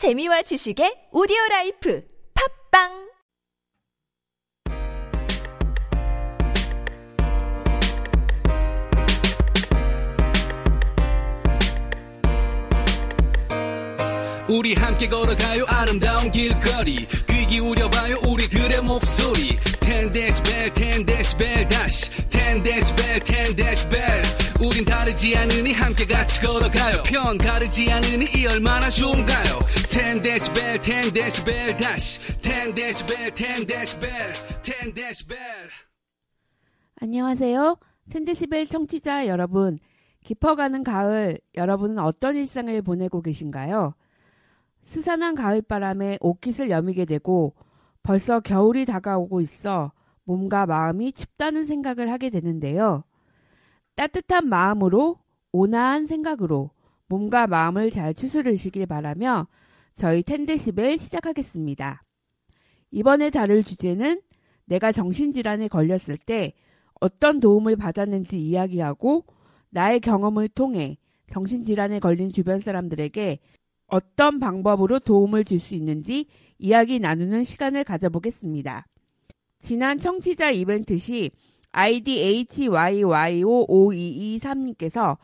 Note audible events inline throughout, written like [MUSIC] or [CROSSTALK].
재미와 지식의 오디오 라이프. 팟빵 우리 함께 걸어가요. 아름다운 길거리. 귀 기울여봐요 우리들의 목소리. 10데시벨 10데시벨 다시 10데시벨 10데시벨 우린 다르지 않으니 함께 같이 걸어가요. 편 가르지 않으니 이 얼마나 좋은가요? 10데시벨 10데시벨 다시 10데시벨 10데시벨 10데시벨 안녕하세요. 텐데시벨 청취자 여러분. 깊어가는 가을, 여러분은 어떤 일상을 보내고 계신가요? 스산한 가을바람에 옷깃을 여미게 되고 벌써 겨울이 다가오고 있어 몸과 마음이 춥다는 생각을 하게 되는데요. 따뜻한 마음으로 온화한 생각으로 몸과 마음을 잘 추스르시길 바라며 저희 텐데시벨 시작하겠습니다. 이번에 다룰 주제는 내가 정신질환에 걸렸을 때 어떤 도움을 받았는지 이야기하고 나의 경험을 통해 정신질환에 걸린 주변 사람들에게 어떤 방법으로 도움을 줄 수 있는지 이야기 나누는 시간을 가져보겠습니다. 지난 청취자 이벤트 시 아이디 HYYO5223님께서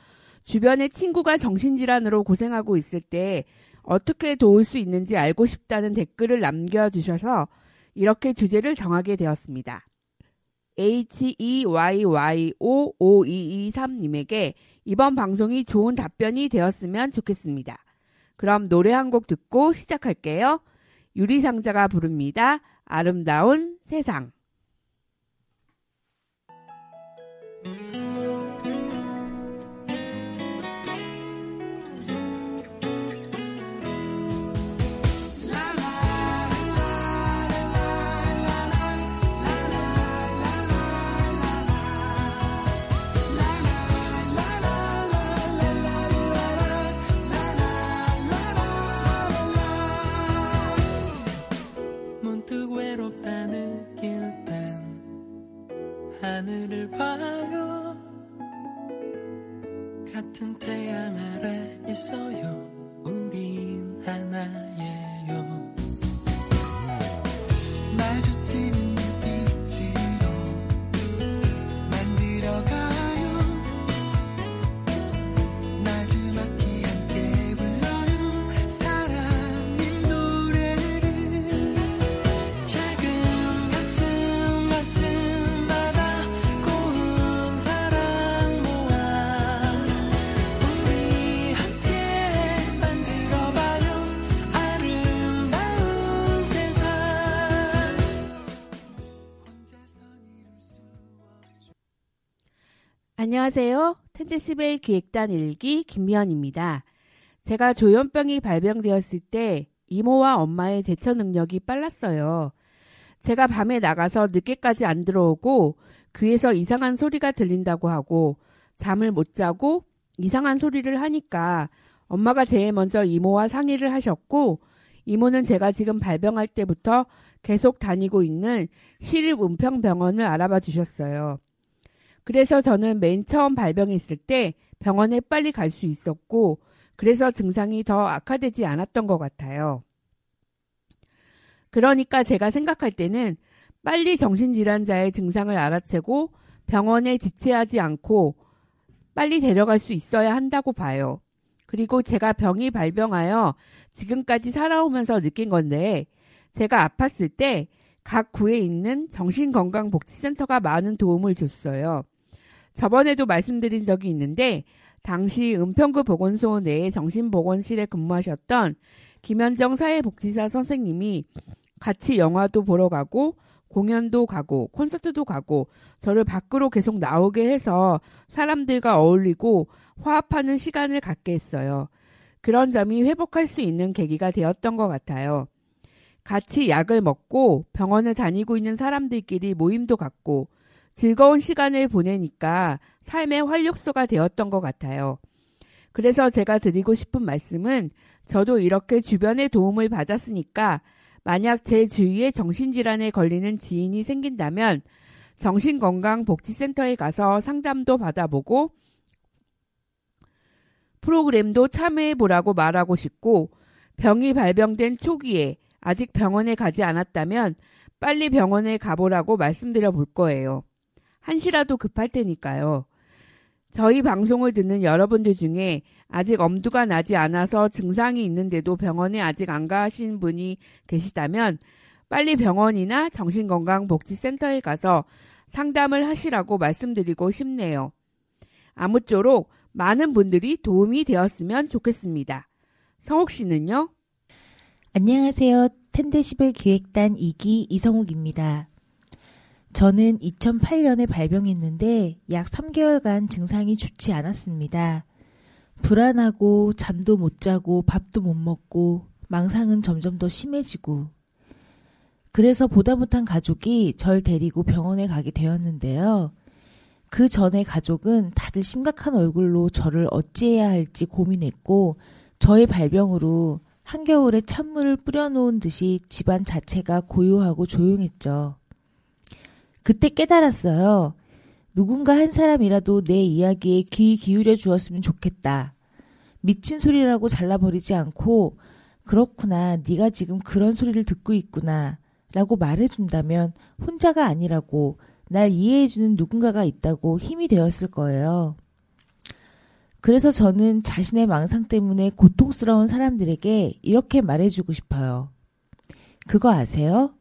주변에 친구가 정신질환으로 고생하고 있을 때 어떻게 도울 수 있는지 알고 싶다는 댓글을 남겨주셔서 이렇게 주제를 정하게 되었습니다. HEYYO5223님에게 이번 방송이 좋은 답변이 되었으면 좋겠습니다. 그럼 노래 한 곡 듣고 시작할게요. 유리상자가 부릅니다. 아름다운 세상. 하늘을 봐요. 같은 태양 아래 있어요. 우린 하나 안녕하세요. 텐데시벨 기획단 일기 김미연입니다. 제가 조현병이 발병되었을 때 이모와 엄마의 대처 능력이 빨랐어요. 제가 밤에 나가서 늦게까지 안 들어오고 귀에서 이상한 소리가 들린다고 하고 잠을 못 자고 이상한 소리를 하니까 엄마가 제일 먼저 이모와 상의를 하셨고 이모는 제가 지금 발병할 때부터 계속 다니고 있는 시립 은평병원을 알아봐 주셨어요. 그래서 저는 맨 처음 발병했을 때 병원에 빨리 갈 수 있었고, 그래서 증상이 더 악화되지 않았던 것 같아요. 그러니까 제가 생각할 때는 빨리 정신질환자의 증상을 알아채고 병원에 지체하지 않고 빨리 데려갈 수 있어야 한다고 봐요. 그리고 제가 병이 발병하여 지금까지 살아오면서 느낀 건데, 제가 아팠을 때 각 구에 있는 정신건강복지센터가 많은 도움을 줬어요. 저번에도 말씀드린 적이 있는데 당시 은평구 보건소 내 정신보건실에 근무하셨던 김현정 사회복지사 선생님이 같이 영화도 보러 가고 공연도 가고 콘서트도 가고 저를 밖으로 계속 나오게 해서 사람들과 어울리고 화합하는 시간을 갖게 했어요. 그런 점이 회복할 수 있는 계기가 되었던 것 같아요. 같이 약을 먹고 병원을 다니고 있는 사람들끼리 모임도 갖고 즐거운 시간을 보내니까 삶의 활력소가 되었던 것 같아요. 그래서 제가 드리고 싶은 말씀은 저도 이렇게 주변의 도움을 받았으니까 만약 제 주위에 정신질환에 걸리는 지인이 생긴다면 정신건강복지센터에 가서 상담도 받아보고 프로그램도 참여해보라고 말하고 싶고 병이 발병된 초기에 아직 병원에 가지 않았다면 빨리 병원에 가보라고 말씀드려 볼 거예요. 한시라도 급할 테니까요. 저희 방송을 듣는 여러분들 중에 아직 엄두가 나지 않아서 증상이 있는데도 병원에 아직 안 가신 분이 계시다면 빨리 병원이나 정신건강복지센터에 가서 상담을 하시라고 말씀드리고 싶네요. 아무쪼록 많은 분들이 도움이 되었으면 좋겠습니다. 성옥 씨는요? 안녕하세요. 텐데시벨 기획단 2기 이성욱입니다. 저는 2008년에 발병했는데 약 3개월간 증상이 좋지 않았습니다. 불안하고 잠도 못 자고 밥도 못 먹고 망상은 점점 더 심해지고 그래서 보다 못한 가족이 절 데리고 병원에 가게 되었는데요. 그 전에 가족은 다들 심각한 얼굴로 저를 어찌해야 할지 고민했고 저의 발병으로 한겨울에 찬물을 뿌려놓은 듯이 집안 자체가 고요하고 조용했죠. 그때 깨달았어요. 누군가 한 사람이라도 내 이야기에 귀 기울여 주었으면 좋겠다. 미친 소리라고 잘라버리지 않고 그렇구나. 네가 지금 그런 소리를 듣고 있구나. 라고 말해준다면 혼자가 아니라고 날 이해해주는 누군가가 있다고 힘이 되었을 거예요. 그래서 저는 자신의 망상 때문에 고통스러운 사람들에게 이렇게 말해주고 싶어요. 그거 아세요?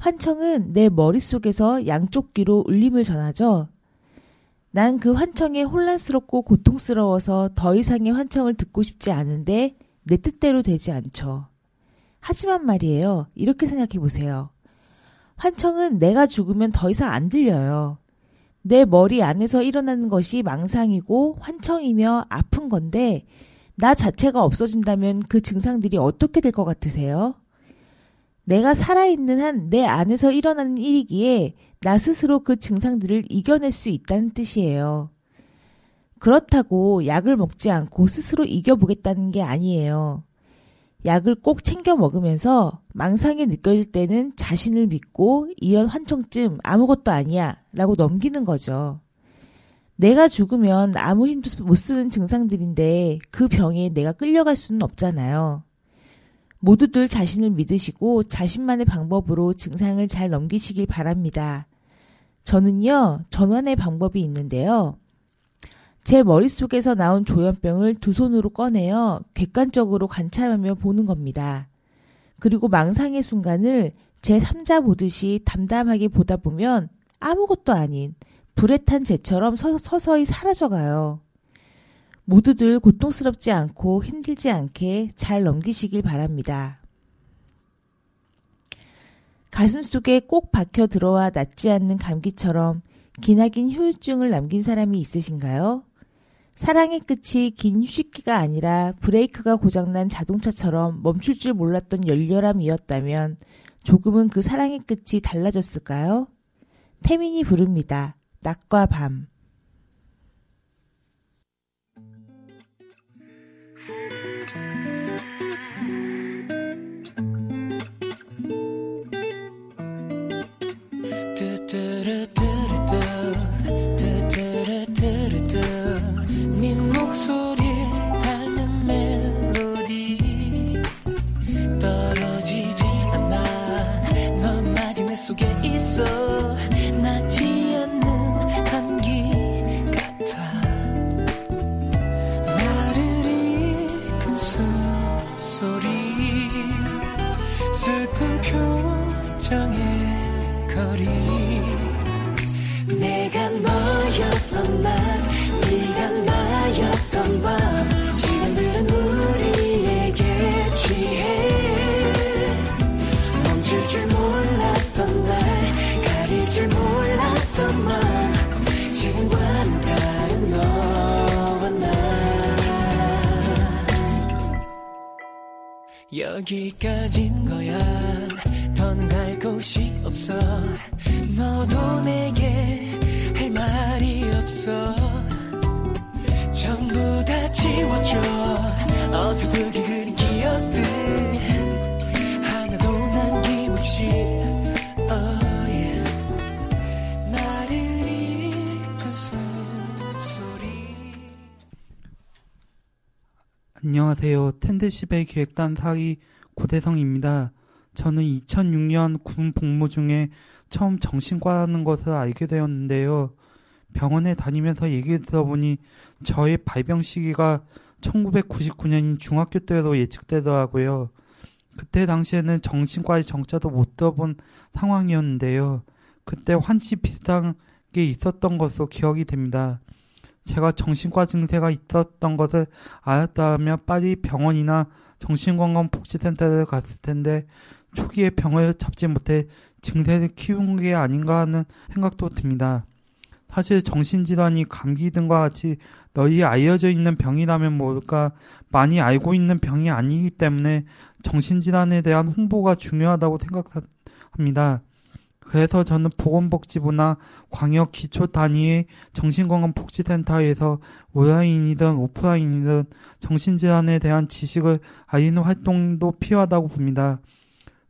환청은 내 머릿속에서 양쪽 귀로 울림을 전하죠. 난 그 환청에 혼란스럽고 고통스러워서 더 이상의 환청을 듣고 싶지 않은데 내 뜻대로 되지 않죠. 하지만 말이에요. 이렇게 생각해 보세요. 환청은 내가 죽으면 더 이상 안 들려요. 내 머리 안에서 일어나는 것이 망상이고 환청이며 아픈 건데 나 자체가 없어진다면 그 증상들이 어떻게 될 것 같으세요? 내가 살아있는 한 내 안에서 일어나는 일이기에 나 스스로 그 증상들을 이겨낼 수 있다는 뜻이에요. 그렇다고 약을 먹지 않고 스스로 이겨보겠다는 게 아니에요. 약을 꼭 챙겨 먹으면서 망상이 느껴질 때는 자신을 믿고 이런 환청쯤 아무것도 아니야 라고 넘기는 거죠. 내가 죽으면 아무 힘도 못 쓰는 증상들인데 그 병에 내가 끌려갈 수는 없잖아요. 모두들 자신을 믿으시고 자신만의 방법으로 증상을 잘 넘기시길 바랍니다. 저는요, 전환의 방법이 있는데요. 제 머릿속에서 나온 조현병을 두 손으로 꺼내어 객관적으로 관찰하며 보는 겁니다. 그리고 망상의 순간을 제 3자 보듯이 담담하게 보다 보면 아무것도 아닌 불에 탄 재처럼 서, 서히 사라져가요. 모두들 고통스럽지 않고 힘들지 않게 잘 넘기시길 바랍니다. 가슴 속에 꼭 박혀 들어와 낫지 않는 감기처럼 기나긴 후유증을 남긴 사람이 있으신가요? 사랑의 끝이 긴 휴식기가 아니라 브레이크가 고장난 자동차처럼 멈출 줄 몰랐던 열렬함이었다면 조금은 그 사랑의 끝이 달라졌을까요? 태민이 부릅니다. 낮과 밤. 여기까진 거야. 더는 갈 곳이 없어. 너도 내게 할 말이 없어. 전부 다 지워줘. 어설프게 그린 기억들. 하나도 남김없이. Oh 안녕하세요. 텐데시베 기획단 사기 고대성입니다. 저는 2006년 군 복무 중에 처음 정신과라는 것을 알게 되었는데요. 병원에 다니면서 얘기 들어보니 저의 발병 시기가 1999년인 중학교 때로 예측되더라고요. 그때 당시에는 정신과의 정자도 못 들어본 상황이었는데요. 그때 환시 비슷한 게 있었던 것으로 기억이 됩니다. 제가 정신과 증세가 있었던 것을 알았다면 빨리 병원이나 정신건강복지센터를 갔을 텐데 초기에 병을 잡지 못해 증세를 키운 게 아닌가 하는 생각도 듭니다. 사실 정신질환이 감기 등과 같이 널리 알려져 있는 병이라면 모를까 많이 알고 있는 병이 아니기 때문에 정신질환에 대한 홍보가 중요하다고 생각합니다. 그래서 저는 보건복지부나 광역 기초 단위의 정신건강복지센터에서 온라인이든 오프라인이든 정신질환에 대한 지식을 알리는 활동도 필요하다고 봅니다.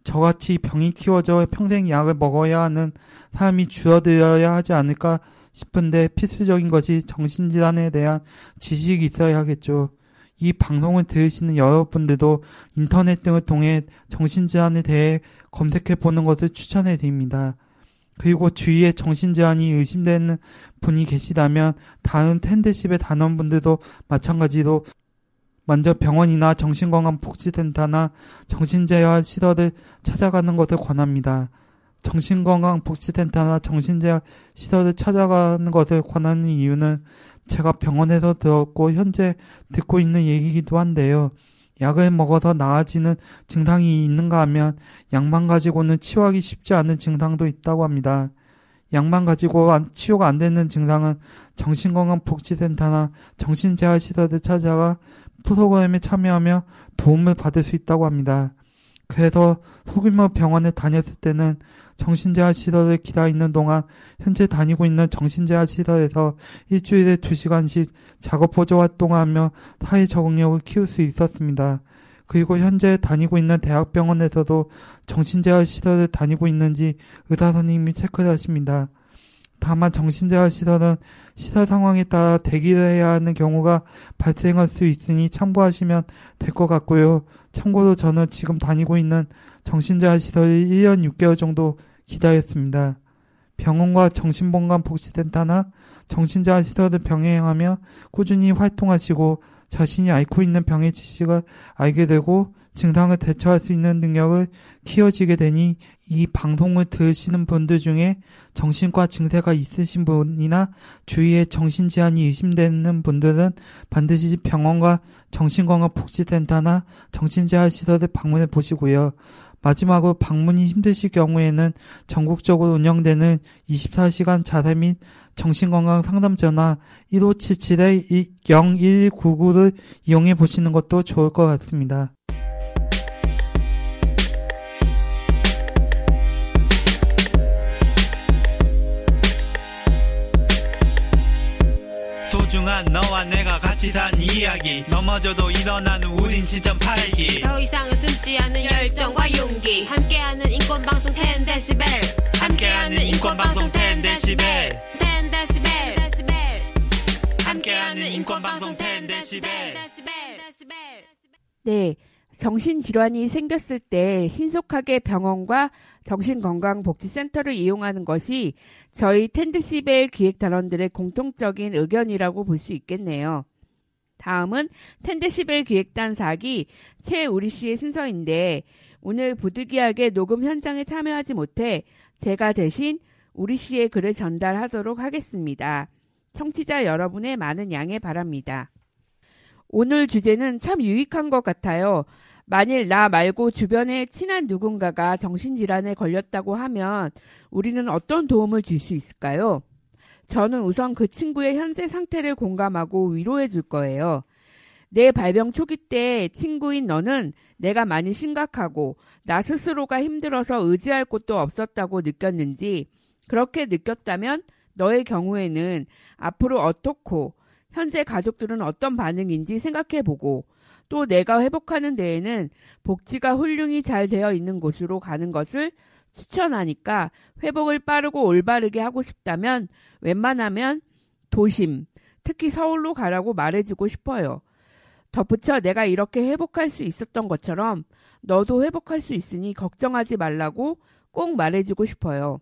저같이 병이 키워져 평생 약을 먹어야 하는 사람이 줄어들어야 하지 않을까 싶은데 필수적인 것이 정신질환에 대한 지식이 있어야 하겠죠. 이 방송을 들으시는 여러분들도 인터넷 등을 통해 정신질환에 대해 검색해 보는 것을 추천해 드립니다. 그리고 주위에 정신질환이 의심되는 분이 계시다면 다른 텐데십의 단원분들도 마찬가지로 먼저 병원이나 정신건강복지센터나 정신재활 시설을 찾아가는 것을 권합니다. 정신건강복지센터나 정신재활 시설을 찾아가는 것을 권하는 이유는 제가 병원에서 들었고 현재 듣고 있는 얘기이기도 한데요. 약을 먹어서 나아지는 증상이 있는가 하면 약만 가지고는 치유하기 쉽지 않은 증상도 있다고 합니다. 약만 가지고 치유가 안 되는 증상은 정신건강복지센터나 정신재활시설을 찾아가 프로그램에 참여하며 도움을 받을 수 있다고 합니다. 그래서 소규모 병원에 다녔을 때는 정신재활 시설을 기다리는 동안 현재 다니고 있는 정신재활 시설에서 일주일에 2시간씩 작업 보조 활동하며 사회 적응력을 키울 수 있었습니다. 그리고 현재 다니고 있는 대학병원에서도 정신재활 시설을 다니고 있는지 의사 선생님이 체크를 하십니다. 다만 정신재활 시설은 시설 상황에 따라 대기를 해야 하는 경우가 발생할 수 있으니 참고하시면 될 것 같고요. 참고로 저는 지금 다니고 있는 정신재활 시설이 1년 6개월 정도 기다렸습니다. 병원과 정신건강복지센터나 정신재활 시설을 병행하며 꾸준히 활동하시고 자신이 앓고 있는 병의 지식을 알게 되고 증상을 대처할 수 있는 능력을 키워지게 되니 이 방송을 들으시는 분들 중에 정신과 증세가 있으신 분이나 주위에 정신질환이 의심되는 분들은 반드시 병원과 정신건강복지센터나 정신재활시설을 방문해 보시고요. 마지막으로 방문이 힘드실 경우에는 전국적으로 운영되는 24시간 자살 및 정신건강 상담 전화 1577-0199를 이용해 보시는 것도 좋을 것 같습니다. 소중한 너와 내가 같이 산 이야기. 넘어져도 일어나는 우린 지점 팔기. 더 이상은 숨지 않는 열정과 용기. 함께하는 인권방송 10데시벨. 함께하는 인권방송 10데시벨. 10데시벨. 함께하는 인권방송 10데시벨. 네. 정신질환이 생겼을 때 신속하게 병원과 정신건강복지센터를 이용하는 것이 저희 텐드시벨 기획단원들의 공통적인 의견이라고 볼 수 있겠네요. 다음은 텐데시벨 기획단 4기 최우리 씨의 순서인데 오늘 부득이하게 녹음 현장에 참여하지 못해 제가 대신 우리 씨의 글을 전달하도록 하겠습니다. 청취자 여러분의 많은 양해 바랍니다. 오늘 주제는 참 유익한 것 같아요. 만일 나 말고 주변에 친한 누군가가 정신질환에 걸렸다고 하면 우리는 어떤 도움을 줄 수 있을까요? 저는 우선 그 친구의 현재 상태를 공감하고 위로해 줄 거예요. 내 발병 초기 때 친구인 너는 내가 많이 심각하고 나 스스로가 힘들어서 의지할 곳도 없었다고 느꼈는지 그렇게 느꼈다면 너의 경우에는 앞으로 어떻고 현재 가족들은 어떤 반응인지 생각해 보고 또 내가 회복하는 데에는 복지가 훌륭히 잘 되어 있는 곳으로 가는 것을 추천하니까 회복을 빠르고 올바르게 하고 싶다면 웬만하면 도심, 특히 서울로 가라고 말해주고 싶어요. 덧붙여 내가 이렇게 회복할 수 있었던 것처럼 너도 회복할 수 있으니 걱정하지 말라고 꼭 말해주고 싶어요.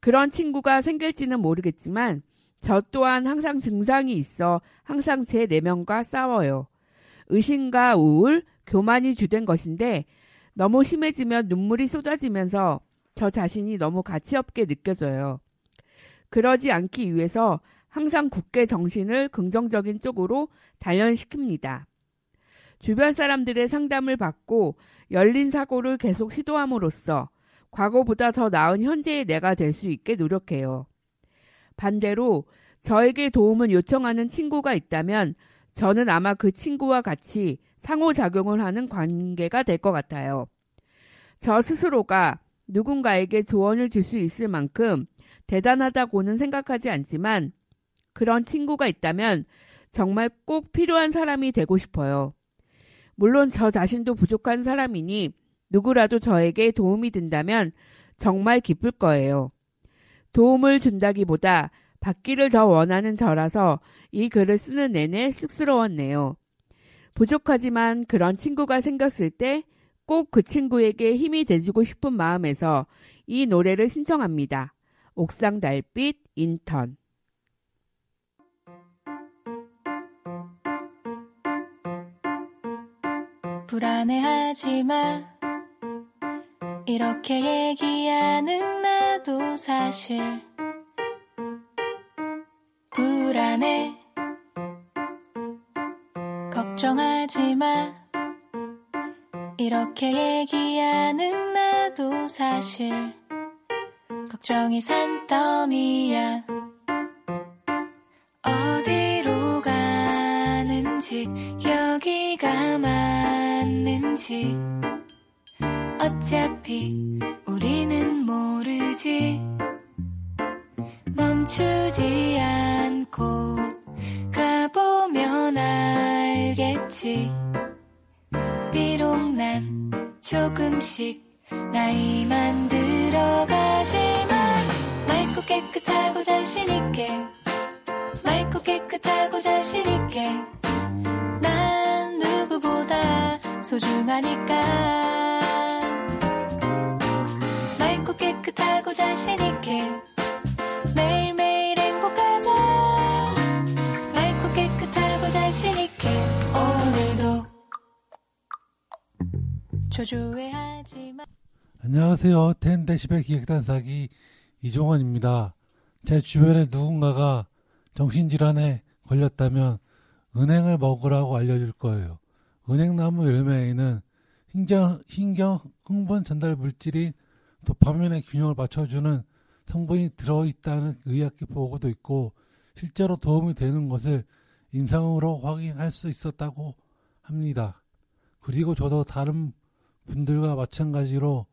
그런 친구가 생길지는 모르겠지만 저 또한 항상 증상이 있어 항상 제 내면과 싸워요. 의심과 우울, 교만이 주된 것인데 너무 심해지면 눈물이 쏟아지면서 저 자신이 너무 가치없게 느껴져요. 그러지 않기 위해서 항상 굳게 정신을 긍정적인 쪽으로 단련시킵니다. 주변 사람들의 상담을 받고 열린 사고를 계속 시도함으로써 과거보다 더 나은 현재의 내가 될 수 있게 노력해요. 반대로 저에게 도움을 요청하는 친구가 있다면 저는 아마 그 친구와 같이 상호작용을 하는 관계가 될 것 같아요. 저 스스로가 누군가에게 조언을 줄 수 있을 만큼 대단하다고는 생각하지 않지만 그런 친구가 있다면 정말 꼭 필요한 사람이 되고 싶어요. 물론 저 자신도 부족한 사람이니 누구라도 저에게 도움이 된다면 정말 기쁠 거예요. 도움을 준다기보다 받기를 더 원하는 저라서 이 글을 쓰는 내내 쑥스러웠네요. 부족하지만 그런 친구가 생겼을 때 꼭 그 친구에게 힘이 돼주고 싶은 마음에서 이 노래를 신청합니다. 옥상 달빛 인턴. 불안해하지 마. 이렇게 얘기하는 나도 사실 불안해. 걱정하지 마. 이렇게 얘기하는 나도 사실 걱정이 산더미야. 어디로 가는지 여기가 맞는지 어차피 자신있게. 난 누구보다 소중하니까. 맑고 깨끗하고 자신있게. 매일매일 행복하자. 맑고 깨끗하고 자신있게. 오늘도 초조해하지 마 안녕하세요. 텐데시벨 기획단사기 이종원입니다. 제 주변에 누군가가 정신질환에 걸렸다면 은행을 먹으라고 알려줄 거예요. 은행나무 열매에는 신경, 신경 흥분 전달 물질인 도파민의 균형을 맞춰주는 성분이 들어있다는 의학계 보고도 있고 실제로 도움이 되는 것을 임상으로 확인할 수 있었다고 합니다. 그리고 저도 다른 분들과 마찬가지로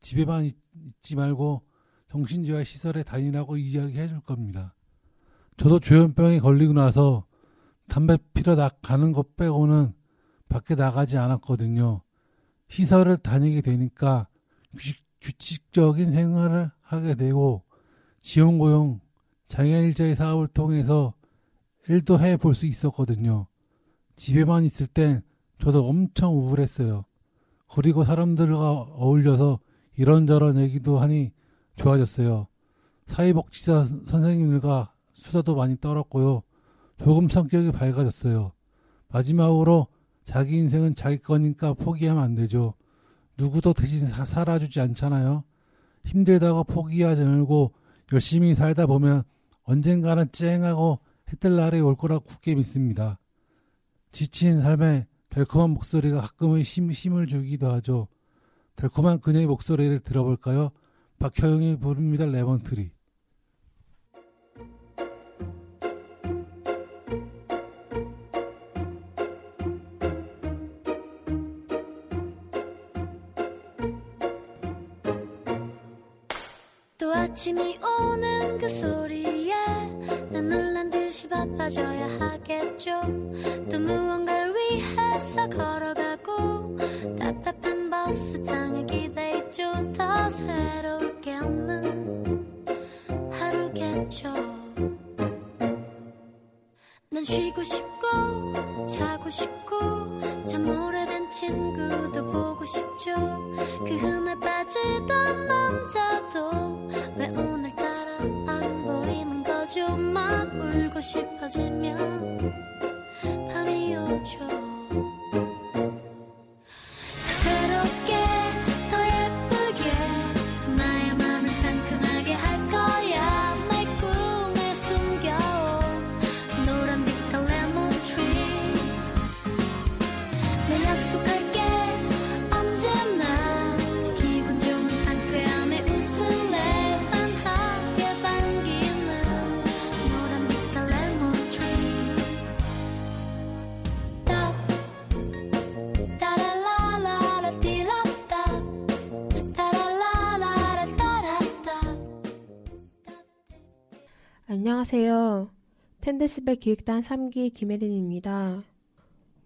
집에만 있, 지 말고 정신지원 시설에 다니라고 이야기해 줄 겁니다. 저도 조현병에 걸리고 나서 담배 피러 나 가는 것 빼고는 밖에 나가지 않았거든요. 시설을 다니게 되니까 규칙, 규칙적인 생활을 하게 되고 지원고용 장애일자의 사업을 통해서 일도 해 볼 수 있었거든요. 집에만 있을 땐 저도 엄청 우울했어요. 그리고 사람들과 어울려서 이런저런 얘기도 하니 좋아졌어요. 사회복지사 선생님들과 수다도 많이 떨었고요. 조금 성격이 밝아졌어요. 마지막으로 자기 인생은 자기 거니까 포기하면 안 되죠. 누구도 대신 사, 살아주지 않잖아요. 힘들다고 포기하지 말고 열심히 살다 보면 언젠가는 쨍하고 해뜰 날이 올 거라 굳게 믿습니다. 지친 삶에 달콤한 목소리가 가끔은 힘, 힘을 주기도 하죠. 달콤한 그녀의 목소리를 들어볼까요? 박효영이 부릅니다. Lemon Tree. 아침이 오는 그 소리에 난 놀란 듯이 바빠져야 하겠죠. 또 무언가를 위해서 걸어가고 답답한 버스장에 기대있죠. 더 새로울 게 없는 하루겠죠. 난 쉬고 싶고 자고 싶고 참 오래된 친구도 보고 싶죠. 그 흠에 빠지던 남자도 왜 오늘따라 안 보이는 거죠? 막 울고 싶어지면 밤이 오죠 안녕하세요. 텐데시벨 기획단 3기 김혜린입니다.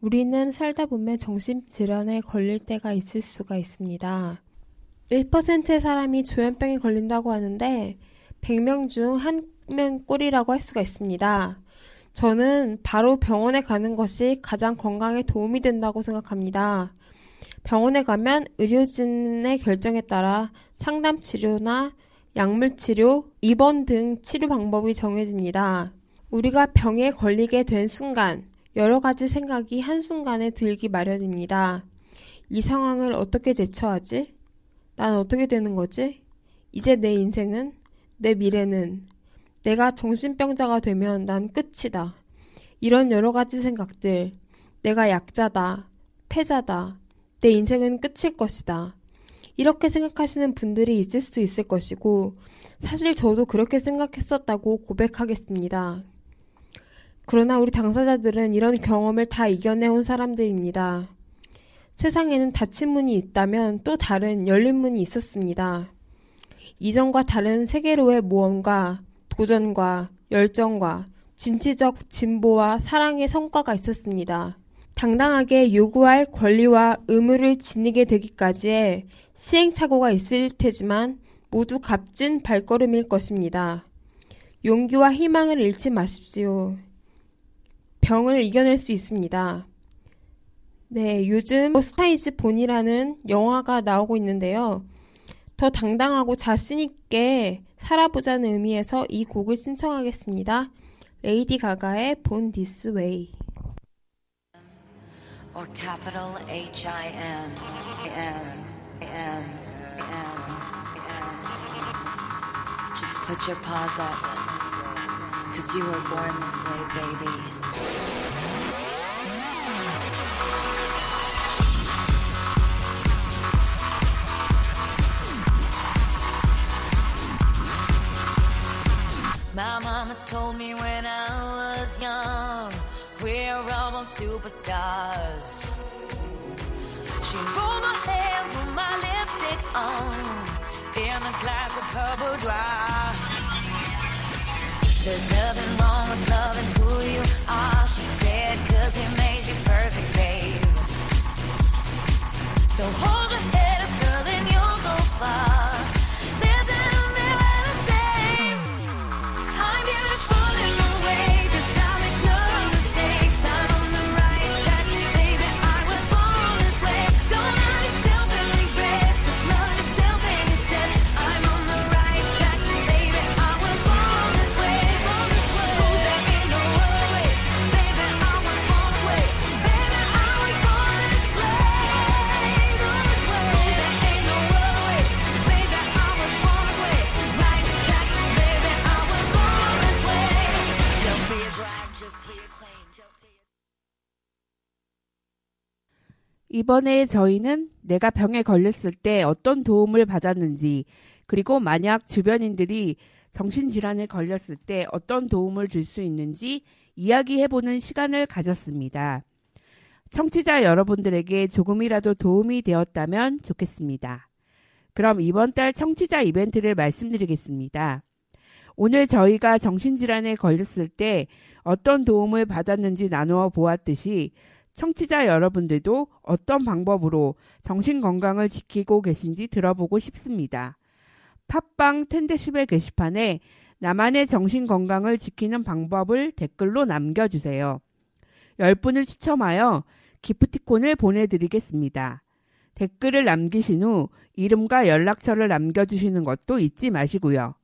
우리는 살다 보면 정신질환에 걸릴 때가 있을 수가 있습니다. 1%의 사람이 조현병에 걸린다고 하는데 100명 중 1명 꼴이라고 할 수가 있습니다. 저는 바로 병원에 가는 것이 가장 건강에 도움이 된다고 생각합니다. 병원에 가면 의료진의 결정에 따라 상담 치료나 약물 치료, 입원 등 치료 방법이 정해집니다. 우리가 병에 걸리게 된 순간, 여러 가지 생각이 한순간에 들기 마련입니다. 이 상황을 어떻게 대처하지? 난 어떻게 되는 거지? 이제 내 인생은? 내 미래는? 내가 정신병자가 되면 난 끝이다. 이런 여러 가지 생각들. 내가 약자다. 패자다. 내 인생은 끝일 것이다. 이렇게 생각하시는 분들이 있을 수 있을 것이고, 사실 저도 그렇게 생각했었다고 고백하겠습니다. 그러나 우리 당사자들은 이런 경험을 다 이겨내온 사람들입니다. 세상에는 닫힌 문이 있다면 또 다른 열린 문이 있었습니다. 이전과 다른 세계로의 모험과 도전과 열정과 진취적 진보와 사랑의 성과가 있었습니다. 당당하게 요구할 권리와 의무를 지니게 되기까지의 시행착오가 있을 테지만 모두 값진 발걸음일 것입니다. 용기와 희망을 잃지 마십시오. 병을 이겨낼 수 있습니다. 네, 요즘 Star Is Born이라는 영화가 나오고 있는데요. 더 당당하고 자신있게 살아보자는 의미에서 이 곡을 신청하겠습니다. 레이디 가가의 Born This Way. Or capital H I M M M M M. Just put your paws up, cause you were born this way, baby. My mama told me when I superstars. She rolled my hair, put my lipstick on, in a glass of her boudoir. There's nothing wrong with loving who you are, she said, cause he made you perfect, babe. So hold your 이번에 저희는 내가 병에 걸렸을 때 어떤 도움을 받았는지, 그리고 만약 주변인들이 정신질환에 걸렸을 때 어떤 도움을 줄 수 있는지 이야기해보는 시간을 가졌습니다. 청취자 여러분들에게 조금이라도 도움이 되었다면 좋겠습니다. 그럼 이번 달 청취자 이벤트를 말씀드리겠습니다. 오늘 저희가 정신질환에 걸렸을 때 어떤 도움을 받았는지 나누어 보았듯이 청취자 여러분들도 어떤 방법으로 정신 건강을 지키고 계신지 들어보고 싶습니다. 팟빵 텐데시벨 게시판에 나만의 정신 건강을 지키는 방법을 댓글로 남겨주세요. 10분을 추첨하여 기프티콘을 보내드리겠습니다. 댓글을 남기신 후 이름과 연락처를 남겨주시는 것도 잊지 마시고요.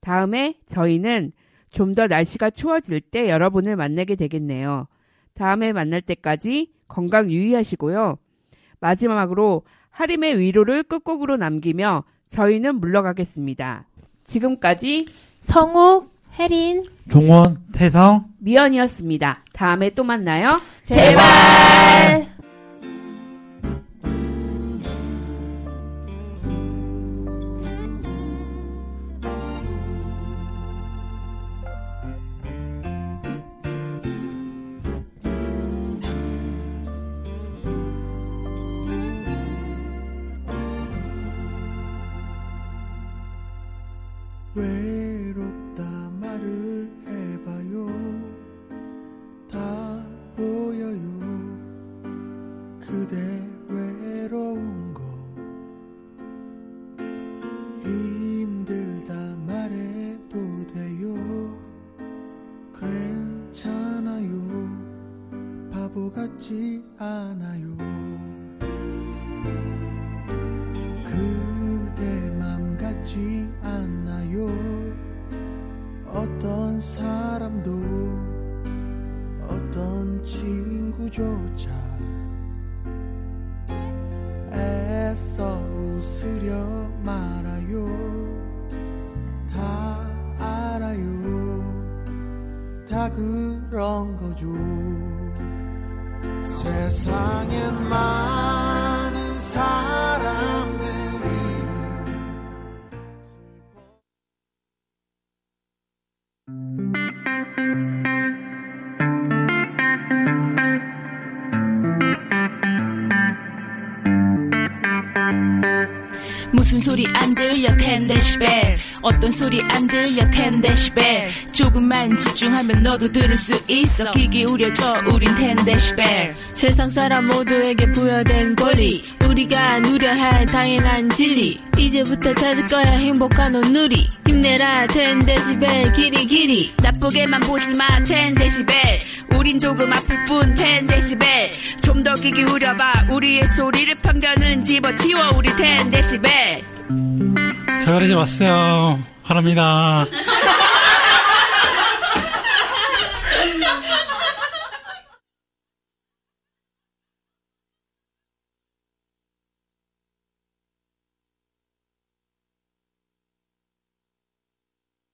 다음에 저희는 좀 더 날씨가 추워질 때 여러분을 만나게 되겠네요. 다음에 만날 때까지 건강 유의하시고요. 마지막으로 하림의 위로를 끝곡으로 남기며 저희는 물러가겠습니다. 지금까지 성욱, 혜린, 종원, 태성, 미연이었습니다. 다음에 또 만나요. 제발! 외롭 바보 같지 않아요. 그대 맘 같지 않나요. 어떤 사람도 어떤 친구조차 애써 웃으려 말아요. 다 알아요. 다 그런 거죠 세상엔 많 무슨 소리 안 들려 10데시벨? 어떤 소리 안 들려 10데시벨? 조금만 집중하면 너도 들을 수 있어. 귀 기울여줘 우린 10데시벨. 세상 사람 모두에게 부여된 권리. 우리가 누려야 할 당연한 진리. 이제부터 찾을 거야 행복한 오누리. 힘내라 10데시벨. 길이 길이. 나쁘게만 보지 마 10데시벨. 우린 조금 아플 뿐 10데시벨. 좀 더 귀 기울여봐. 우리의 소리를 편견은 집어치워 우리 10데시벨 자, 그러지 마세요. 바랍니다. [LAUGHS]